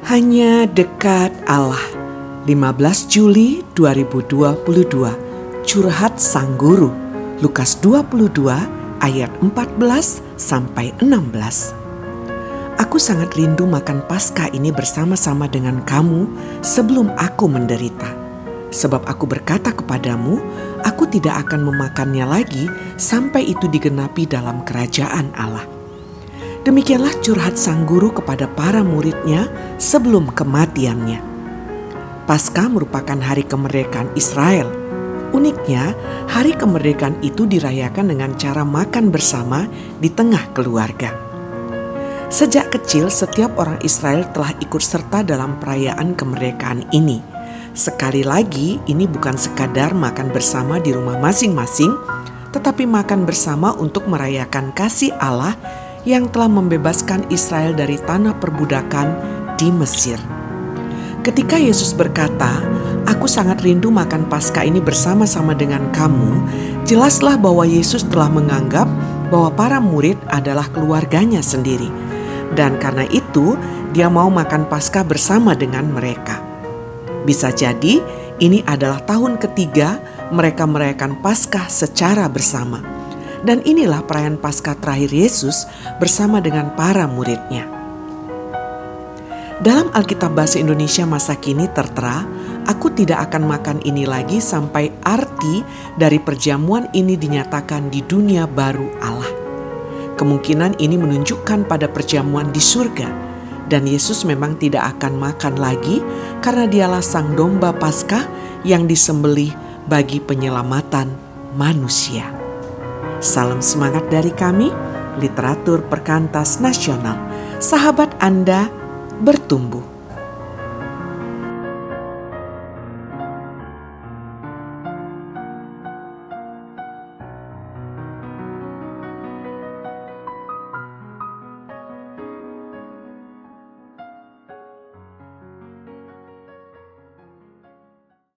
Hanya dekat Allah. 15 Juli 2022. Curhat Sang Guru. Lukas 22 ayat 14 sampai 16. Aku sangat rindu makan Paskah ini bersama-sama dengan kamu sebelum aku menderita. Sebab aku berkata kepadamu, aku tidak akan memakannya lagi sampai itu digenapi dalam kerajaan Allah. Demikianlah curhat sang guru kepada para muridnya sebelum kematiannya. Paskah merupakan hari kemerdekaan Israel. Uniknya, hari kemerdekaan itu dirayakan dengan cara makan bersama di tengah keluarga. Sejak kecil, setiap orang Israel telah ikut serta dalam perayaan kemerdekaan ini. Sekali lagi, ini bukan sekadar makan bersama di rumah masing-masing, tetapi makan bersama untuk merayakan kasih Allah yang telah membebaskan Israel dari tanah perbudakan di Mesir. Ketika Yesus berkata, "Aku sangat rindu makan Paskah ini bersama-sama dengan kamu," jelaslah bahwa Yesus telah menganggap bahwa para murid adalah keluarganya sendiri, dan karena itu Dia mau makan Paskah bersama dengan mereka. Bisa jadi ini adalah tahun ketiga mereka merayakan Paskah secara bersama dan inilah perayaan Paskah terakhir Yesus bersama dengan para muridnya. Dalam Alkitab Bahasa Indonesia masa kini tertera, aku tidak akan makan ini lagi sampai arti dari perjamuan ini dinyatakan di dunia baru Allah. Kemungkinan ini menunjukkan pada perjamuan di surga, dan Yesus memang tidak akan makan lagi karena dialah sang domba Paskah yang disembelih bagi penyelamatan manusia. Salam semangat dari kami, Literatur Perkantas Nasional. Sahabat Anda bertumbuh.